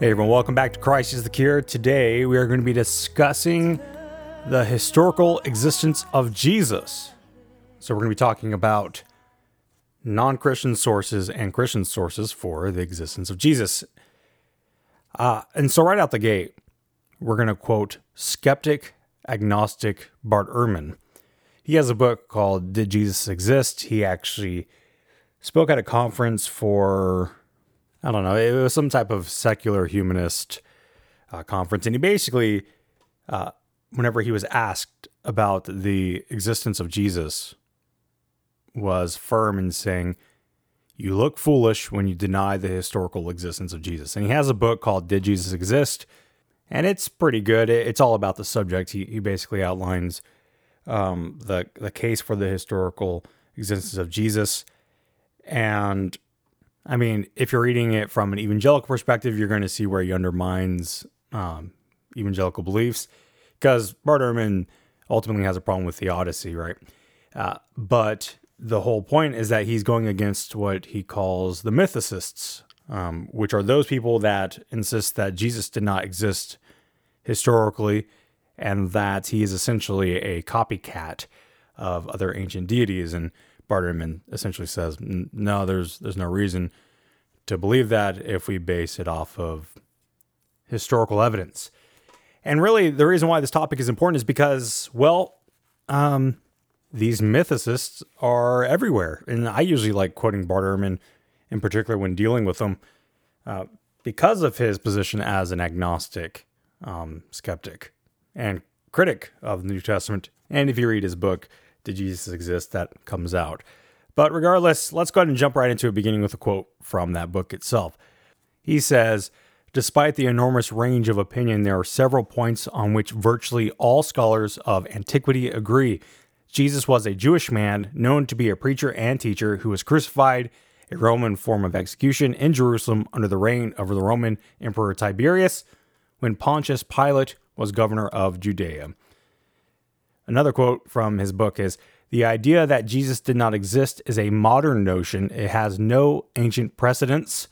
Hey everyone, welcome back to Christ is the Cure. Today we are going to be discussing the historical existence of Jesus. So we're going to be talking about non Christian sources and Christian sources for the existence of Jesus. Uh, and so, right out the gate, we're going to quote skeptic agnostic Bart Ehrman. He has a book called Did Jesus Exist? He actually spoke at a conference for I don't know. It was some type of secular humanist uh, conference, and he basically, uh, whenever he was asked about the existence of Jesus, was firm in saying, "You look foolish when you deny the historical existence of Jesus." And he has a book called "Did Jesus Exist?" and it's pretty good. It's all about the subject. He he basically outlines um, the the case for the historical existence of Jesus, and I mean, if you're reading it from an evangelical perspective, you're going to see where he undermines um, evangelical beliefs because Bart Ehrman ultimately has a problem with theodicy, right? Uh, but the whole point is that he's going against what he calls the mythicists, um, which are those people that insist that Jesus did not exist historically and that he is essentially a copycat of other ancient deities. And Bart Ehrman essentially says, no, there's there's no reason to believe that if we base it off of historical evidence. And really, the reason why this topic is important is because, well, um, these mythicists are everywhere, and I usually like quoting Bart Ehrman in particular when dealing with them uh, because of his position as an agnostic um, skeptic and critic of the New Testament. And if you read his book, did Jesus exist? That comes out. But regardless, let's go ahead and jump right into it, beginning with a quote from that book itself. He says, Despite the enormous range of opinion, there are several points on which virtually all scholars of antiquity agree. Jesus was a Jewish man known to be a preacher and teacher who was crucified, a Roman form of execution in Jerusalem under the reign of the Roman Emperor Tiberius, when Pontius Pilate was governor of Judea. Another quote from his book is The idea that Jesus did not exist is a modern notion. It has no ancient precedents.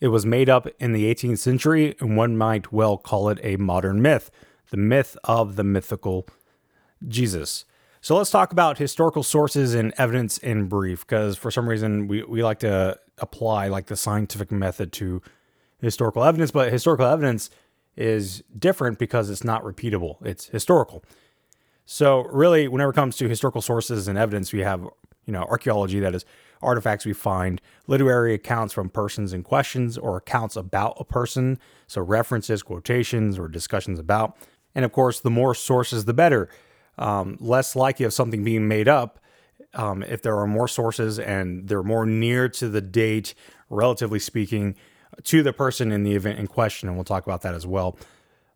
It was made up in the 18th century, and one might well call it a modern myth the myth of the mythical Jesus. So let's talk about historical sources and evidence in brief, because for some reason we, we like to apply like the scientific method to historical evidence, but historical evidence is different because it's not repeatable, it's historical. So really, whenever it comes to historical sources and evidence, we have you know archaeology that is artifacts we find, literary accounts from persons in questions or accounts about a person, so references, quotations, or discussions about. And of course, the more sources, the better. Um, less likely of something being made up um, if there are more sources and they're more near to the date, relatively speaking, to the person in the event in question. And we'll talk about that as well.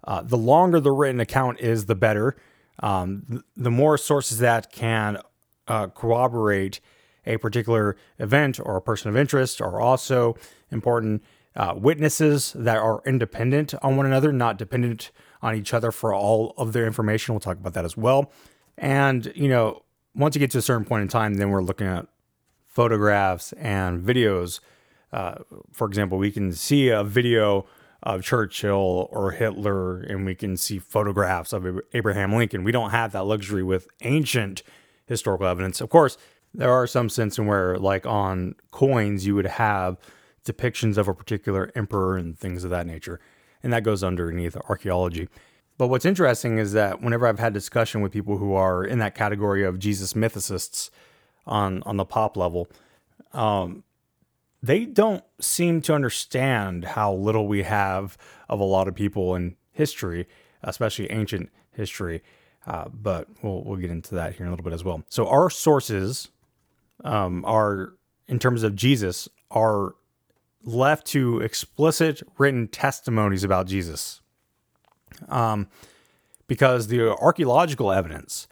Uh, the longer the written account is, the better. Um, th- the more sources that can uh, corroborate a particular event or a person of interest are also important. Uh, witnesses that are independent on one another, not dependent on each other for all of their information. We'll talk about that as well. And, you know, once you get to a certain point in time, then we're looking at photographs and videos. Uh, for example, we can see a video of Churchill or Hitler, and we can see photographs of Abraham Lincoln. We don't have that luxury with ancient historical evidence. Of course, there are some sense in where, like on coins, you would have depictions of a particular emperor and things of that nature, and that goes underneath archaeology. But what's interesting is that whenever I've had discussion with people who are in that category of Jesus mythicists on on the pop level, um, they don't seem to understand how little we have of a lot of people in history, especially ancient history. Uh, but we'll we'll get into that here in a little bit as well. So our sources um, are, in terms of Jesus, are left to explicit written testimonies about Jesus, um, because the archaeological evidence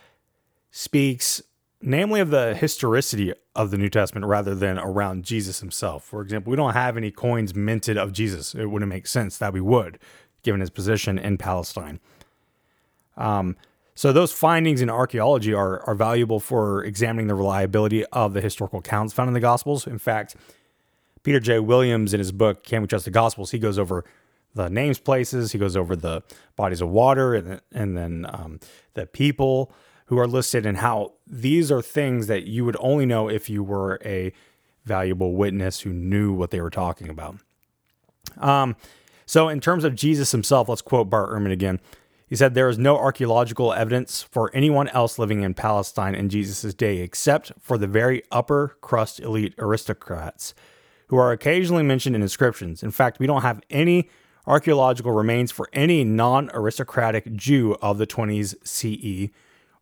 speaks namely of the historicity of the New Testament rather than around Jesus himself. For example, we don't have any coins minted of Jesus. It wouldn't make sense that we would, given his position in Palestine. Um, so those findings in archaeology are, are valuable for examining the reliability of the historical accounts found in the Gospels. In fact, Peter J. Williams, in his book Can We Trust the Gospels, he goes over the names places. He goes over the bodies of water and, and then um, the people who are listed and how these are things that you would only know if you were a valuable witness who knew what they were talking about. Um, so, in terms of Jesus himself, let's quote Bart Ehrman again. He said, There is no archaeological evidence for anyone else living in Palestine in Jesus' day except for the very upper crust elite aristocrats who are occasionally mentioned in inscriptions. In fact, we don't have any archaeological remains for any non aristocratic Jew of the 20s CE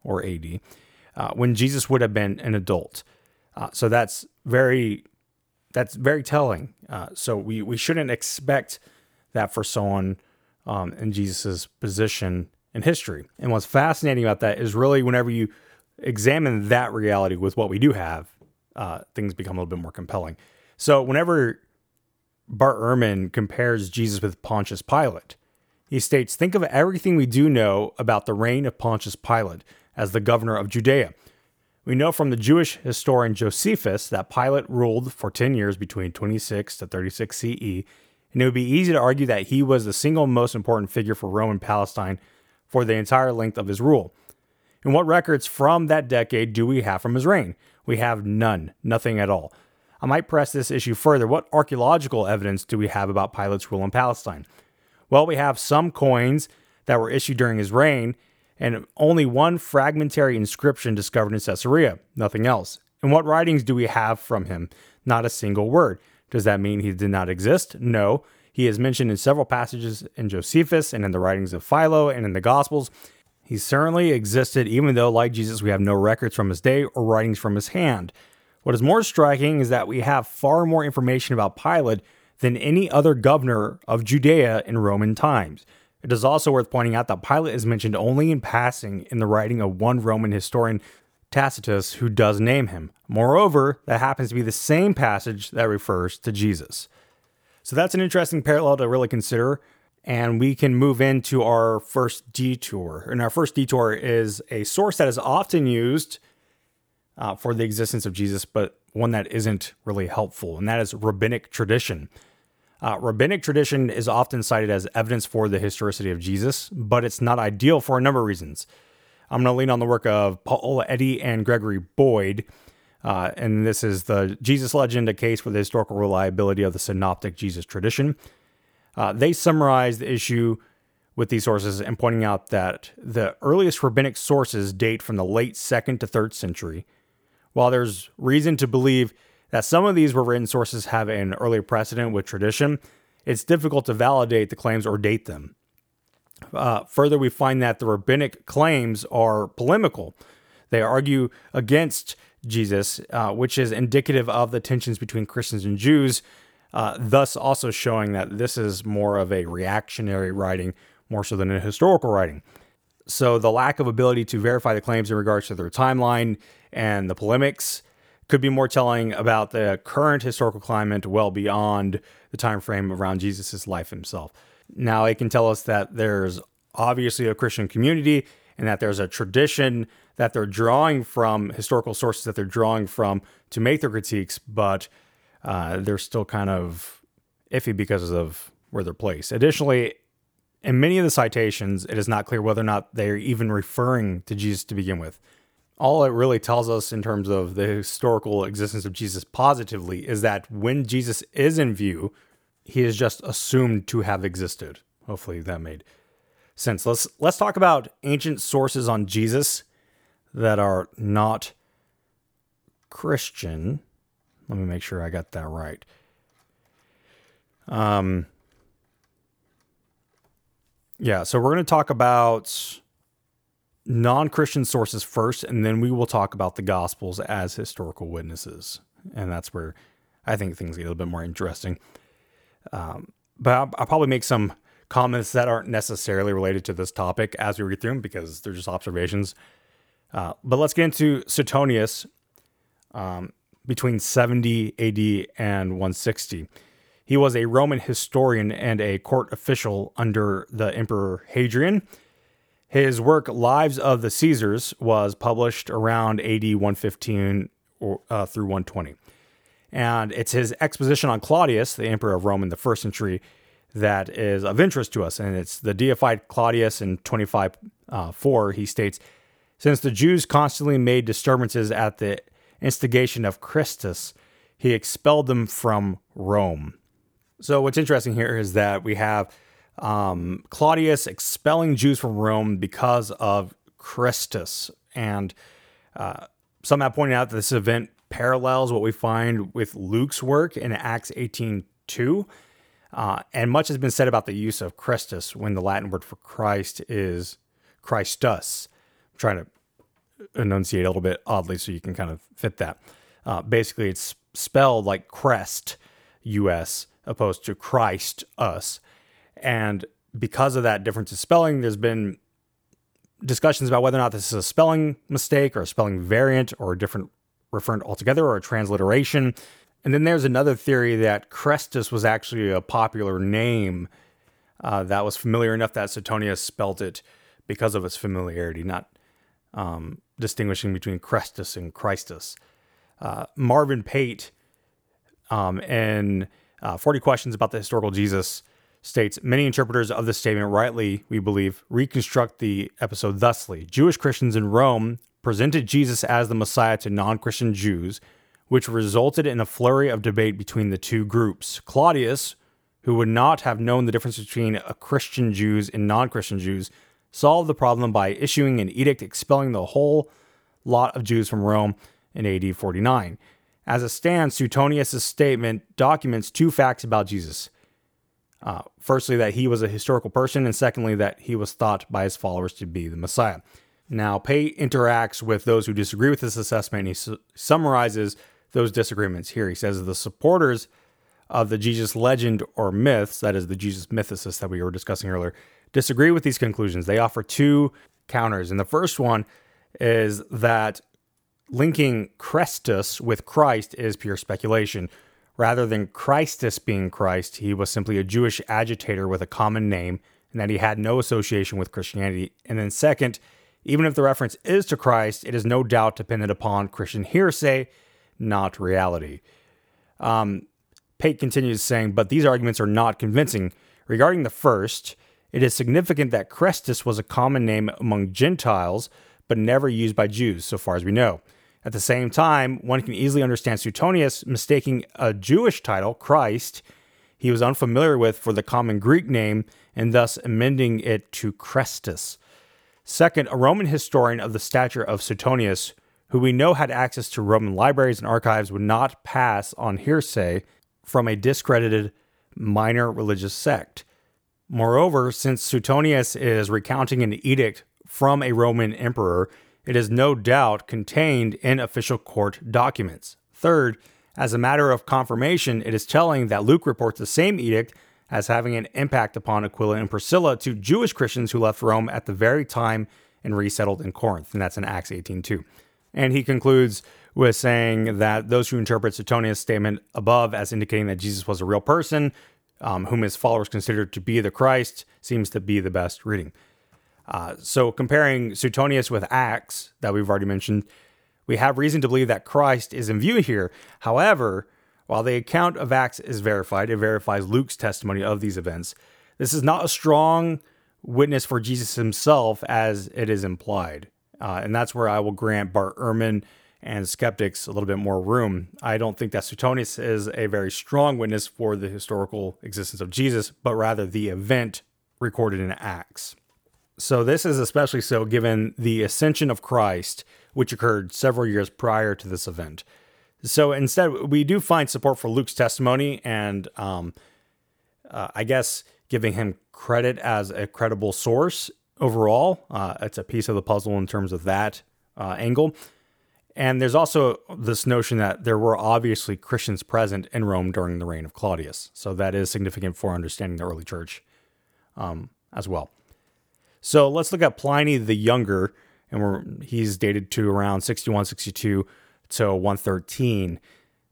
or AD uh, when Jesus would have been an adult. Uh, so that's very that's very telling. Uh, so we we shouldn't expect that for someone um, in Jesus's position in history. And what's fascinating about that is really whenever you examine that reality with what we do have, uh, things become a little bit more compelling. So whenever Bart Ehrman compares Jesus with Pontius Pilate, he states, Think of everything we do know about the reign of Pontius Pilate as the governor of Judea. We know from the Jewish historian Josephus that Pilate ruled for 10 years between 26 to 36 CE, and it would be easy to argue that he was the single most important figure for Roman Palestine for the entire length of his rule. And what records from that decade do we have from his reign? We have none, nothing at all. I might press this issue further. What archaeological evidence do we have about Pilate's rule in Palestine? Well, we have some coins that were issued during his reign and only one fragmentary inscription discovered in Caesarea, nothing else. And what writings do we have from him? Not a single word. Does that mean he did not exist? No. He is mentioned in several passages in Josephus and in the writings of Philo and in the Gospels. He certainly existed, even though, like Jesus, we have no records from his day or writings from his hand. What is more striking is that we have far more information about Pilate than any other governor of Judea in Roman times. It is also worth pointing out that Pilate is mentioned only in passing in the writing of one Roman historian, Tacitus, who does name him. Moreover, that happens to be the same passage that refers to Jesus. So that's an interesting parallel to really consider. And we can move into our first detour. And our first detour is a source that is often used uh, for the existence of Jesus, but one that isn't really helpful, and that is rabbinic tradition. Uh, rabbinic tradition is often cited as evidence for the historicity of Jesus, but it's not ideal for a number of reasons. I'm going to lean on the work of Paul Eddy and Gregory Boyd, uh, and this is the Jesus Legend, a case for the historical reliability of the synoptic Jesus tradition. Uh, they summarize the issue with these sources and pointing out that the earliest rabbinic sources date from the late second to third century. While there's reason to believe that some of these were written sources have an earlier precedent with tradition, it's difficult to validate the claims or date them. Uh, further, we find that the rabbinic claims are polemical. They argue against Jesus, uh, which is indicative of the tensions between Christians and Jews, uh, thus also showing that this is more of a reactionary writing more so than a historical writing. So, the lack of ability to verify the claims in regards to their timeline and the polemics could be more telling about the current historical climate well beyond the time frame around Jesus' life himself. Now, it can tell us that there's obviously a Christian community and that there's a tradition that they're drawing from, historical sources that they're drawing from to make their critiques, but uh, they're still kind of iffy because of where they're placed. Additionally, in many of the citations, it is not clear whether or not they're even referring to Jesus to begin with all it really tells us in terms of the historical existence of Jesus positively is that when Jesus is in view, he is just assumed to have existed. Hopefully that made sense. Let's let's talk about ancient sources on Jesus that are not Christian. Let me make sure I got that right. Um yeah, so we're going to talk about non Christian sources first, and then we will talk about the Gospels as historical witnesses. And that's where I think things get a little bit more interesting. Um, but I'll, I'll, probably make some comments that aren't necessarily related to this topic as we read through them because they're just observations. Uh, but let's get into Suetonius um, between 70 AD and 160. He was a Roman historian and a court official under the Emperor Hadrian his work, Lives of the Caesars, was published around AD 115 or, uh, through 120. And it's his exposition on Claudius, the emperor of Rome in the first century, that is of interest to us, and it's the deified Claudius in 25 uh, 4. He states, Since the Jews constantly made disturbances at the instigation of Chrestus, he expelled them from Rome. So, what's interesting here is that we have um, Claudius expelling Jews from Rome because of Chrestus. And uh, some have pointed out that this event parallels what we find with Luke's work in Acts 18 2. Uh, and much has been said about the use of Chrestus when the Latin word for Christ is Christus. I'm trying to enunciate a little bit oddly so you can kind of fit that. Uh, basically, it's spelled like crest, US, opposed to Christ, us. And because of that difference in spelling, there's been discussions about whether or not this is a spelling mistake or a spelling variant or a different referent altogether or a transliteration. And then there's another theory that Chrestus was actually a popular name uh, that was familiar enough that Suetonius spelt it because of its familiarity, not um, distinguishing between Chrestus and Christus. Uh, Marvin Pate, um, in uh, 40 Questions About the Historical Jesus, states Many interpreters of this statement rightly, we believe, reconstruct the episode thusly Jewish Christians in Rome presented Jesus as the Messiah to non Christian Jews which resulted in a flurry of debate between the two groups. Claudius, who would not have known the difference between Christian Jews and non Christian Jews, solved the problem by issuing an edict expelling the whole lot of Jews from Rome in AD 49. As it stands, Suetonius' statement documents two facts about Jesus. Uh, firstly, that he was a historical person, and secondly, that he was thought by his followers to be the Messiah. Now, Pate interacts with those who disagree with this assessment, and he su- summarizes those disagreements here. He says the supporters of the Jesus legend or myths, that is the Jesus mythicists that we were discussing earlier, disagree with these conclusions. They offer two counters. And the first one is that linking Chrestus with Christ is pure speculation. Rather than Chrestus being Christ, he was simply a Jewish agitator with a common name and that he had no association with Christianity. And then, second, even if the reference is to Christ, it is no doubt dependent upon Christian hearsay not reality. Um, Pate continues saying, but these arguments are not convincing. Regarding the first, it is significant that Chrestus was a common name among Gentiles, but never used by Jews, so far as we know. At the same time, one can easily understand Suetonius mistaking a Jewish title, Christ, he was unfamiliar with for the common Greek name and thus amending it to Chrestus. Second, a Roman historian of the stature of Suetonius who we know had access to Roman libraries and archives, would not pass on hearsay from a discredited minor religious sect. Moreover, since Suetonius is recounting an edict from a Roman emperor, it is no doubt contained in official court documents. Third, as a matter of confirmation, it is telling that Luke reports the same edict as having an impact upon Aquila and Priscilla to Jewish Christians who left Rome at the very time and resettled in Corinth, and that's in Acts 18:2. And he concludes with saying that those who interpret Suetonius' statement above as indicating that Jesus was a real person, um, whom his followers considered to be the Christ, seems to be the best reading. Uh, so, comparing Suetonius with Acts, that we've already mentioned, we have reason to believe that Christ is in view here. However, while the account of Acts is verified, it verifies Luke's testimony of these events. This is not a strong witness for Jesus himself as it is implied. Uh, and that's where I will grant Bart Ehrman and skeptics a little bit more room. I don't think that Suetonius is a very strong witness for the historical existence of Jesus, but rather the event recorded in Acts. So, this is especially so given the ascension of Christ, which occurred several years prior to this event. So, instead, we do find support for Luke's testimony and um, uh, I guess giving him credit as a credible source overall. Uh, it's a piece of the puzzle in terms of that uh, angle. And there's also this notion that there were obviously Christians present in Rome during the reign of Claudius. So that is significant for understanding the early church um, as well. So let's look at Pliny the Younger, and we're, he's dated to around 61, 62 to 113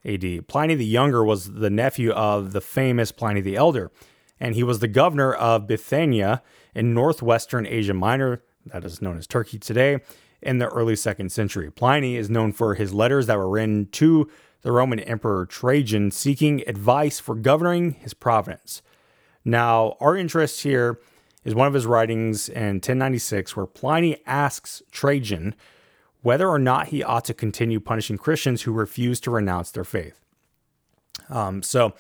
AD. Pliny the Younger was the nephew of the famous Pliny the Elder, and he was the governor of Bithynia in northwestern Asia Minor, that is known as Turkey today, in the early second century. Pliny is known for his letters that were written to the Roman Emperor Trajan seeking advice for governing his province. Now, our interest here is one of his writings in 1096, where Pliny asks Trajan whether or not he ought to continue punishing Christians who refuse to renounce their faith. Um, so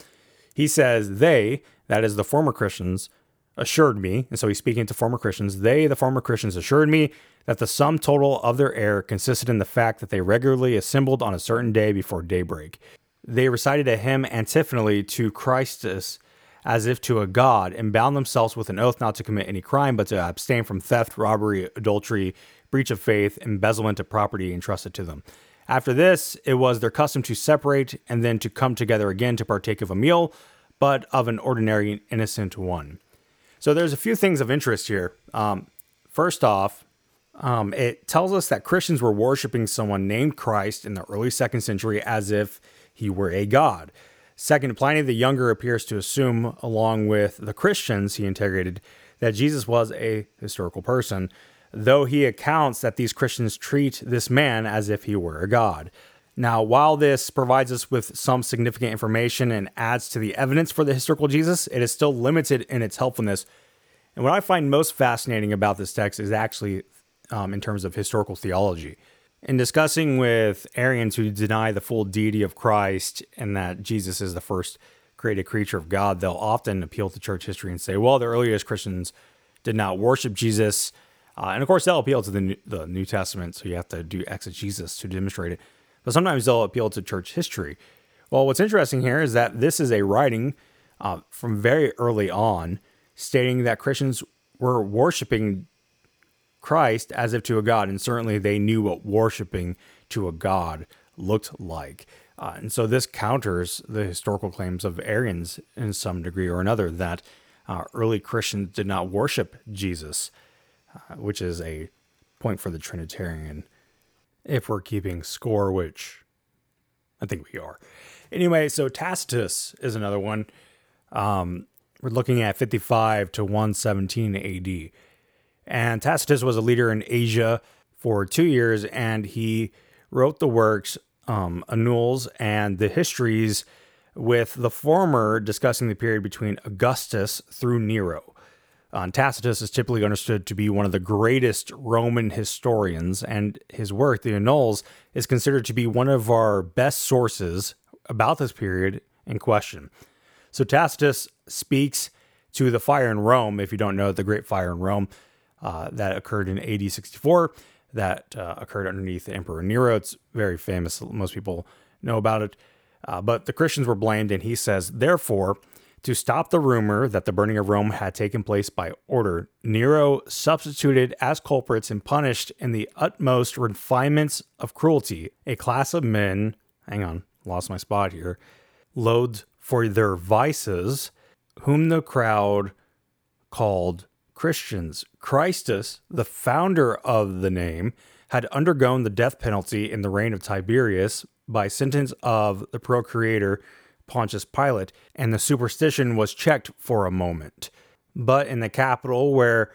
he says, They, that is the former Christians, assured me, and so he's speaking to former Christians, they, the former Christians, assured me that the sum total of their error consisted in the fact that they regularly assembled on a certain day before daybreak. They recited a hymn antiphonally to Christus as if to a god, and bound themselves with an oath not to commit any crime, but to abstain from theft, robbery, adultery, breach of faith, embezzlement of property entrusted to them. After this, it was their custom to separate and then to come together again to partake of a meal, but of an ordinary innocent one. So there's a few things of interest here. Um, first off, um, it tells us that Christians were worshiping someone named Christ in the early second century as if he were a god. Second, Pliny the Younger appears to assume, along with the Christians he integrated, that Jesus was a historical person, though he accounts that these Christians treat this man as if he were a god. Now, while this provides us with some significant information and adds to the evidence for the historical Jesus, it is still limited in its helpfulness. And what I find most fascinating about this text is actually um, in terms of historical theology. In discussing with Arians who deny the full deity of Christ and that Jesus is the first created creature of God, they'll often appeal to church history and say, well, the earliest Christians did not worship Jesus. Uh, and of course, they'll appeal to the New, the New Testament, so you have to do exegesis to demonstrate it but sometimes they'll appeal to church history. Well, what's interesting here is that this is a writing uh, from very early on stating that Christians were worshiping Christ as if to a God, and certainly they knew what worshiping to a God looked like. Uh, and so this counters the historical claims of Arians in some degree or another that uh, early Christians did not worship Jesus, uh, which is a point for the Trinitarian if we're keeping score, which I think we are. Anyway, so Tacitus is another one. Um, we're looking at 55 to 117 AD. And Tacitus was a leader in Asia for two years, and he wrote the works um, Annals and the Histories, with the former discussing the period between Augustus through Nero. Uh, Tacitus is typically understood to be one of the greatest Roman historians, and his work, the Annals, is considered to be one of our best sources about this period in question. So Tacitus speaks to the fire in Rome, if you don't know the Great Fire in Rome uh, that occurred in AD 64, that uh, occurred underneath Emperor Nero. It's very famous, most people know about it. Uh, but the Christians were blamed, and he says, therefore, to stop the rumor that the burning of Rome had taken place by order, Nero substituted as culprits and punished in the utmost refinements of cruelty a class of men, hang on, lost my spot here, loathed for their vices, whom the crowd called Christians. Christus, the founder of the name, had undergone the death penalty in the reign of Tiberius by sentence of the procurator Pontius Pilate, and the superstition was checked for a moment. But in the capital, where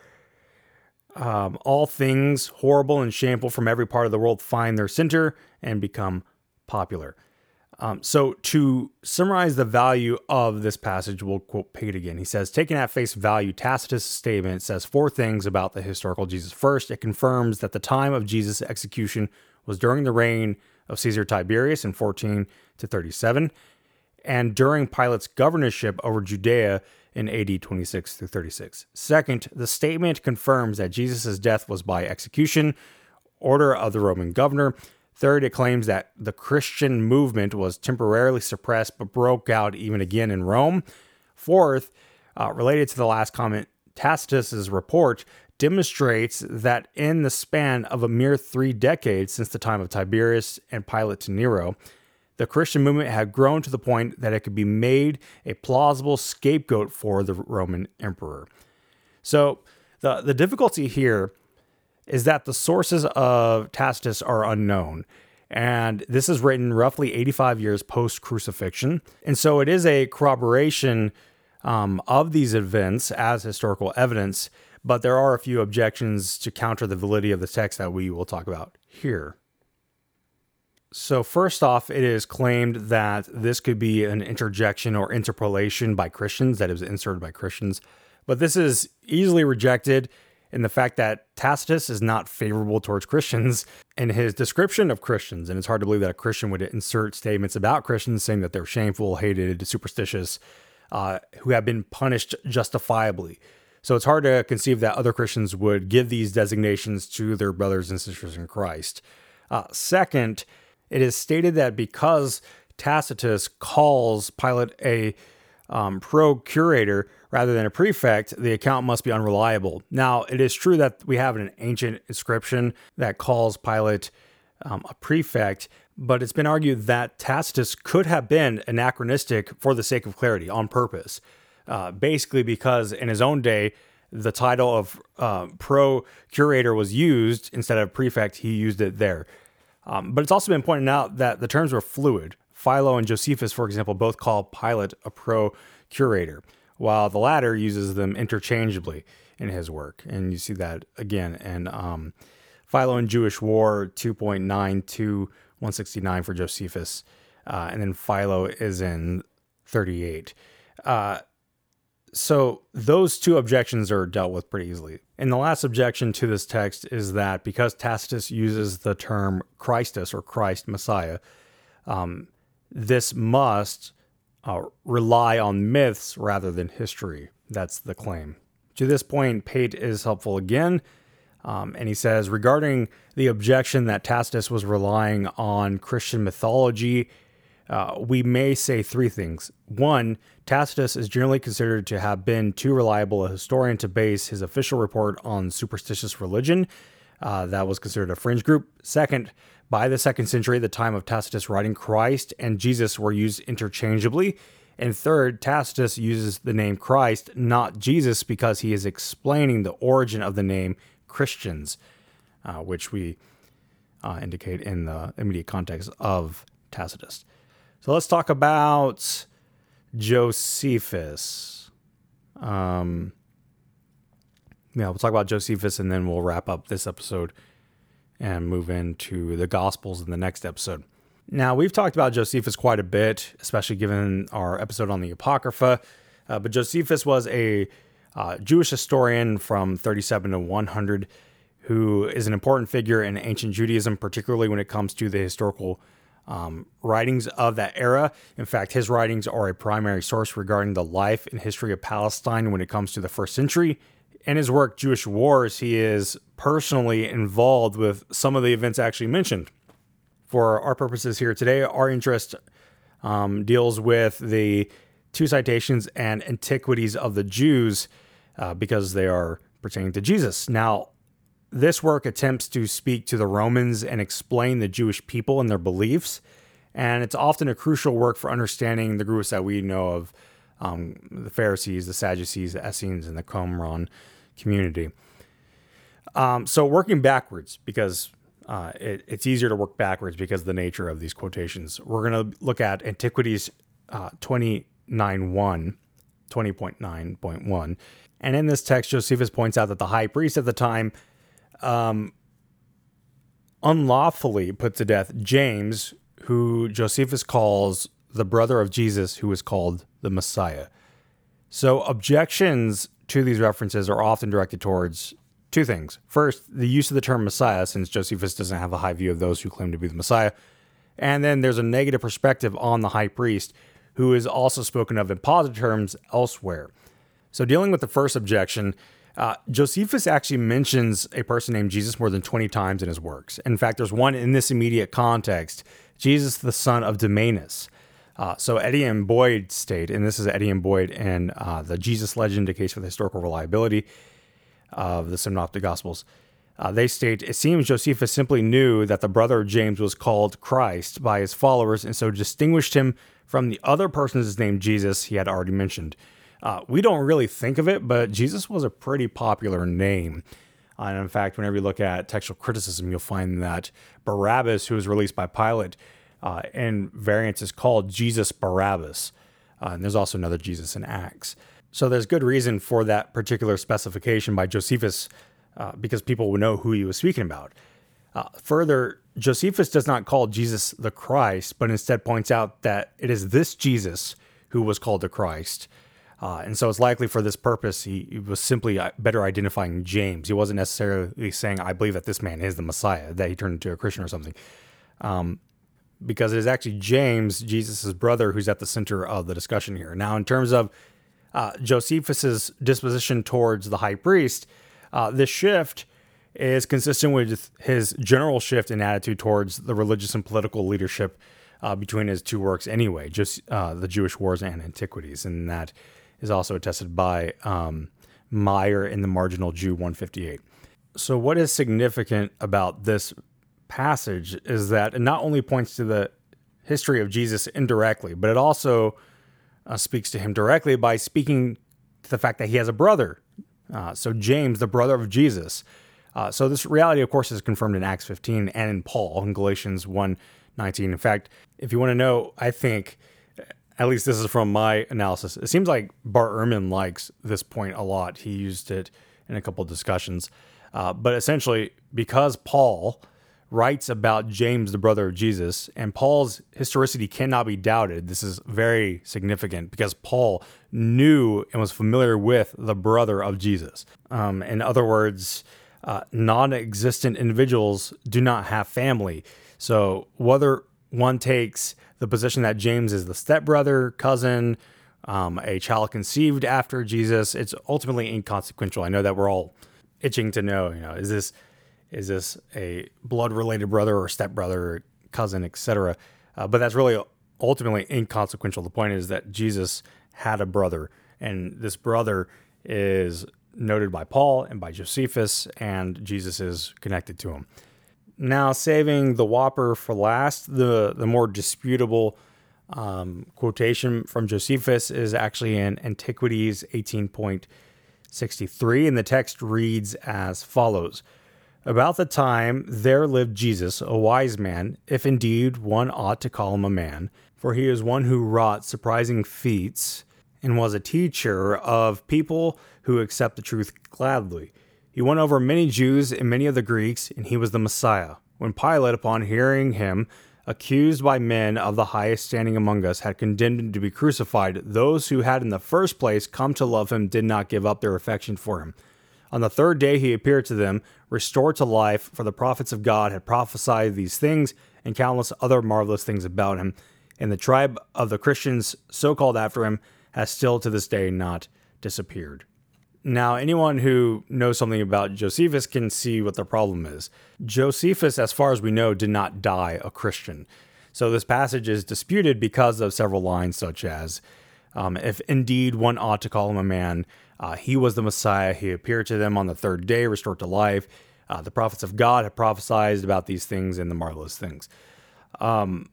um, all things horrible and shameful from every part of the world find their center and become popular. Um, so, to summarize the value of this passage, we'll quote Pate again. He says, Taken at face value, Tacitus' statement says four things about the historical Jesus. First, it confirms that the time of Jesus' execution was during the reign of Caesar Tiberius in 14 to 37 and during Pilate's governorship over Judea in AD 26 through 36. Second, the statement confirms that Jesus' death was by execution, order of the Roman governor. Third, it claims that the Christian movement was temporarily suppressed but broke out even again in Rome. Fourth, uh, related to the last comment, Tacitus's report demonstrates that in the span of a mere three decades since the time of Tiberius and Pilate to Nero, the Christian movement had grown to the point that it could be made a plausible scapegoat for the Roman emperor. So the, the difficulty here is that the sources of Tacitus are unknown. And this is written roughly 85 years post crucifixion. And so it is a corroboration um, of these events as historical evidence, but there are a few objections to counter the validity of the text that we will talk about here. So, first off, it is claimed that this could be an interjection or interpolation by Christians, that it was inserted by Christians. But this is easily rejected in the fact that Tacitus is not favorable towards Christians in his description of Christians. And it's hard to believe that a Christian would insert statements about Christians saying that they're shameful, hated, superstitious, uh, who have been punished justifiably. So it's hard to conceive that other Christians would give these designations to their brothers and sisters in Christ. Uh, second, it is stated that because Tacitus calls Pilate a um, procurator rather than a prefect, the account must be unreliable. Now, it is true that we have an ancient inscription that calls Pilate um, a prefect, but it's been argued that Tacitus could have been anachronistic for the sake of clarity on purpose. Uh, basically, because in his own day, the title of uh, procurator was used instead of prefect, he used it there. Um, but it's also been pointed out that the terms were fluid. Philo and Josephus, for example, both call Pilate a procurator, while the latter uses them interchangeably in his work. And you see that again in um, Philo and Jewish War 2.9 to 169 for Josephus. Uh, and then Philo is in 38. Uh, so those two objections are dealt with pretty easily. And the last objection to this text is that because Tacitus uses the term Christus or Christ Messiah, um, this must uh, rely on myths rather than history. That's the claim. To this point, Pate is helpful again. Um, and he says regarding the objection that Tacitus was relying on Christian mythology, uh, we may say three things. One, Tacitus is generally considered to have been too reliable a historian to base his official report on superstitious religion. Uh, that was considered a fringe group. Second, by the second century, the time of Tacitus writing, Christ and Jesus were used interchangeably. And third, Tacitus uses the name Christ, not Jesus, because he is explaining the origin of the name Christians, uh, which we uh, indicate in the immediate context of Tacitus. So let's talk about Josephus. Um, yeah, we'll talk about Josephus and then we'll wrap up this episode and move into the Gospels in the next episode. Now, we've talked about Josephus quite a bit, especially given our episode on the Apocrypha. Uh, but Josephus was a uh, Jewish historian from 37 to 100 who is an important figure in ancient Judaism, particularly when it comes to the historical um, writings of that era. In fact, his writings are a primary source regarding the life and history of Palestine when it comes to the first century. In his work, Jewish Wars, he is personally involved with some of the events actually mentioned. For our purposes here today, our interest um, deals with the two citations and antiquities of the Jews uh, because they are pertaining to Jesus. Now, this work attempts to speak to the Romans and explain the Jewish people and their beliefs. And it's often a crucial work for understanding the groups that we know of um, the Pharisees, the Sadducees, the Essenes, and the Qumran community. Um, so, working backwards, because uh, it, it's easier to work backwards because of the nature of these quotations, we're going to look at Antiquities uh, 29.1, 20.9.1. And in this text, Josephus points out that the high priest at the time um, unlawfully put to death James, who Josephus calls the brother of Jesus, who is called the Messiah. So objections to these references are often directed towards two things. First, the use of the term Messiah, since Josephus doesn't have a high view of those who claim to be the Messiah. And then there's a negative perspective on the high priest, who is also spoken of in positive terms elsewhere. So, dealing with the first objection, uh, Josephus actually mentions a person named Jesus more than 20 times in his works. In fact, there's one in this immediate context Jesus, the son of Damneus. Uh, so Eddy and Boyd state, and this is Eddy and Boyd and uh, the Jesus legend, a case for the historical reliability of the Synoptic Gospels. Uh, they state, it seems Josephus simply knew that the brother of James was called Christ by his followers, and so distinguished him from the other persons named Jesus he had already mentioned. Uh, we don't really think of it, but Jesus was a pretty popular name. And in fact, whenever you look at textual criticism, you'll find that Barabbas, who was released by Pilate, uh, in variants is called Jesus Barabbas. Uh, and there's also another Jesus in Acts. So there's good reason for that particular specification by Josephus uh, because people would know who he was speaking about. Uh, further, Josephus does not call Jesus the Christ, but instead points out that it is this Jesus who was called the Christ. Uh, and so it's likely for this purpose, he, he, was simply uh, better identifying James. He wasn't necessarily saying, I believe that this man is the Messiah, that he turned into a Christian or something. Um, because it is actually James, Jesus' brother, who's at the center of the discussion here. Now, in terms of uh, Josephus's disposition towards the high priest, uh, this shift is consistent with his general shift in attitude towards the religious and political leadership uh, between his two works, anyway, just uh, the Jewish Wars and Antiquities, and that is also attested by um, Meier in the Marginal Jew 158. So, what is significant about this passage is that it not only points to the history of Jesus indirectly, but it also uh, speaks to him directly by speaking to the fact that he has a brother. Uh, so, James, the brother of Jesus. Uh, so, this reality, of course, is confirmed in Acts 15 and in Paul in Galatians 1 19. In fact, if you want to know, I think, at least this is from my analysis, it seems like Bart Ehrman likes this point a lot. He used it in a couple of discussions. Uh, but essentially, because Paul writes about James, the brother of Jesus, and Paul's historicity cannot be doubted. This is very significant because Paul knew and was familiar with the brother of Jesus. Um, in other words, uh, non existent individuals do not have family. So, whether one takes the position that James is the stepbrother, cousin, um, a child conceived after Jesus, it's ultimately inconsequential. I know that we're all itching to know, you know, is this is this a blood related brother or stepbrother, cousin, etc. Uh, but that's really ultimately inconsequential. The point is that Jesus had a brother, and this brother is noted by Paul and by Josephus, and Jesus is connected to him. Now, saving the Whopper for last, the, the more disputable um, quotation from Josephus is actually in Antiquities 18.63, and the text reads as follows about the time there lived Jesus, a wise man, if indeed one ought to call him a man, for he is one who wrought surprising feats and was a teacher of people who accept the truth gladly. He won over many Jews and many of the Greeks, and he was the Messiah. When Pilate, upon hearing him, accused by men of the highest standing among us, had condemned him to be crucified, those who had in the first place come to love him did not give up their affection for him. On the third day he appeared to them, restored to life, for the prophets of God had prophesied these things and countless other marvelous things about him. And the tribe of the Christians, so called after him, has still to this day not disappeared. Now, anyone who knows something about Josephus can see what the problem is. Josephus, as far as we know, did not die a Christian. So this passage is disputed because of several lines, such as, um, If indeed one ought to call him a man, uh, he was the Messiah. He appeared to them on the third day, restored to life. Uh, the prophets of God have prophesied about these things and the marvelous things. Um,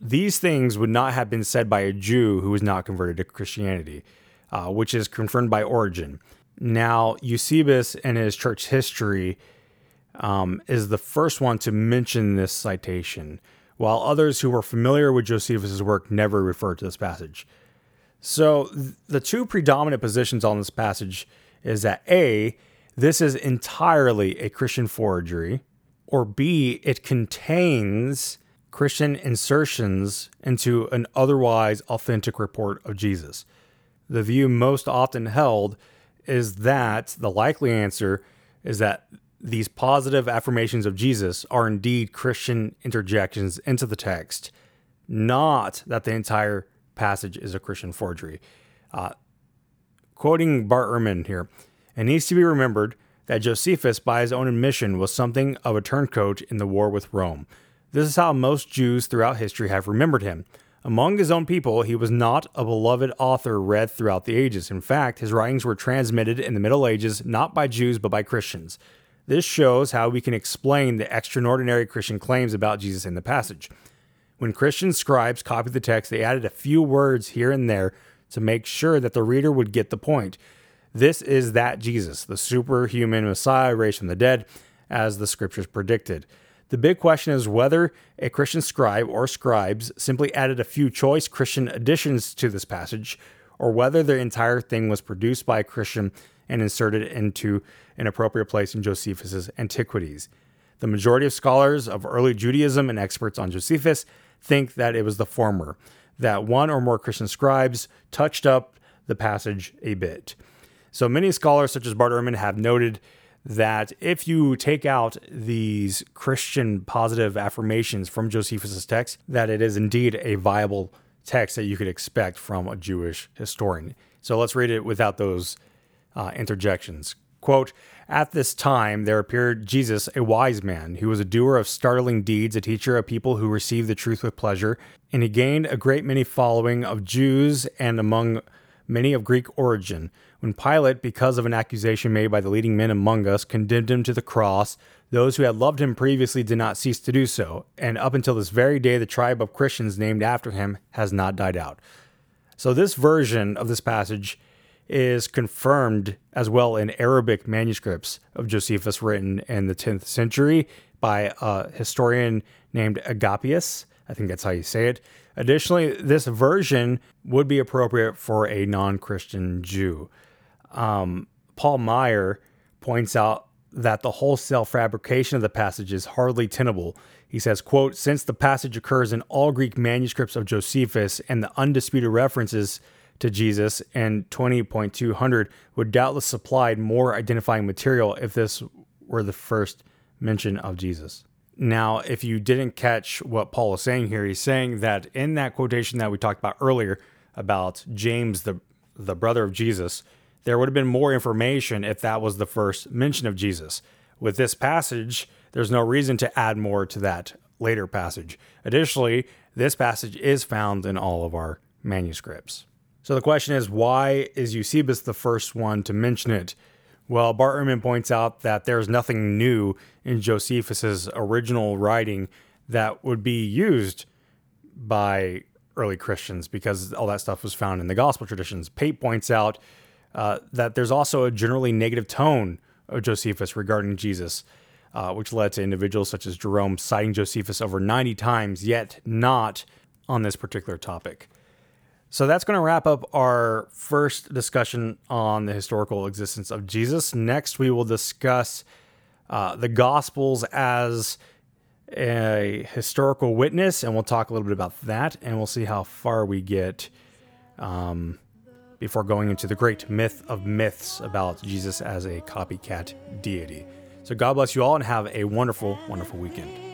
these things would not have been said by a Jew who was not converted to Christianity, uh, which is confirmed by Origen. Now, Eusebius in his church history um, is the first one to mention this citation, while others who were familiar with Josephus' work never referred to this passage. So the two predominant positions on this passage is that A, this is entirely a Christian forgery, or B, it contains Christian insertions into an otherwise authentic report of Jesus. The view most often held is that the likely answer is that these positive affirmations of Jesus are indeed Christian interjections into the text, not that the entire passage is a Christian forgery. Uh, quoting Bart Ehrman here, it needs to be remembered that Josephus, by his own admission, was something of a turncoat in the war with Rome. This is how most Jews throughout history have remembered him. Among his own people, he was not a beloved author read throughout the ages. In fact, his writings were transmitted in the Middle Ages not by Jews but by Christians. This shows how we can explain the extraordinary Christian claims about Jesus in the passage. When Christian scribes copied the text, they added a few words here and there to make sure that the reader would get the point. This is that Jesus, the superhuman Messiah raised from the dead, as the scriptures predicted. The big question is whether a Christian scribe or scribes simply added a few choice Christian additions to this passage, or whether the entire thing was produced by a Christian and inserted into an appropriate place in Josephus's Antiquities. The majority of scholars of early Judaism and experts on Josephus think that it was the former, that one or more Christian scribes touched up the passage a bit. So many scholars, such as Bart Ehrman, have noted that if you take out these Christian positive affirmations from Josephus' text, that it is indeed a viable text that you could expect from a Jewish historian. So let's read it without those uh, interjections. Quote, At this time there appeared Jesus, a wise man, who was a doer of startling deeds, a teacher of people who received the truth with pleasure, and he gained a great many following of Jews and among many of Greek origin. When Pilate, because of an accusation made by the leading men among us, condemned him to the cross, those who had loved him previously did not cease to do so, and up until this very day, the tribe of Christians named after him has not died out. So, this version of this passage is confirmed as well in Arabic manuscripts of Josephus written in the 10th century by a historian named Agapius. I think that's how you say it. Additionally, this version would be appropriate for a non Christian Jew. Um, Paul Maier points out that the wholesale fabrication of the passage is hardly tenable. He says, quote, since the passage occurs in all Greek manuscripts of Josephus and the undisputed references to Jesus and 20.200 would doubtless supply more identifying material if this were the first mention of Jesus. Now, if you didn't catch what Paul is saying here, he's saying that in that quotation that we talked about earlier about James, the, the brother of Jesus, there would have been more information if that was the first mention of Jesus. With this passage, there's no reason to add more to that later passage. Additionally, this passage is found in all of our manuscripts. So the question is, why is Eusebius the first one to mention it? Well, Bart Ehrman points out that there's nothing new in Josephus's original writing that would be used by early Christians because all that stuff was found in the gospel traditions. Pate points out uh, that there's also a generally negative tone of Josephus regarding Jesus, uh, which led to individuals such as Jerome citing Josephus over 90 times, yet not on this particular topic. So that's going to wrap up our first discussion on the historical existence of Jesus. Next, we will discuss uh, the Gospels as a historical witness, and we'll talk a little bit about that, and we'll see how far we get um, before going into the great myth of myths about Jesus as a copycat deity. So, God bless you all, and have a wonderful, wonderful weekend.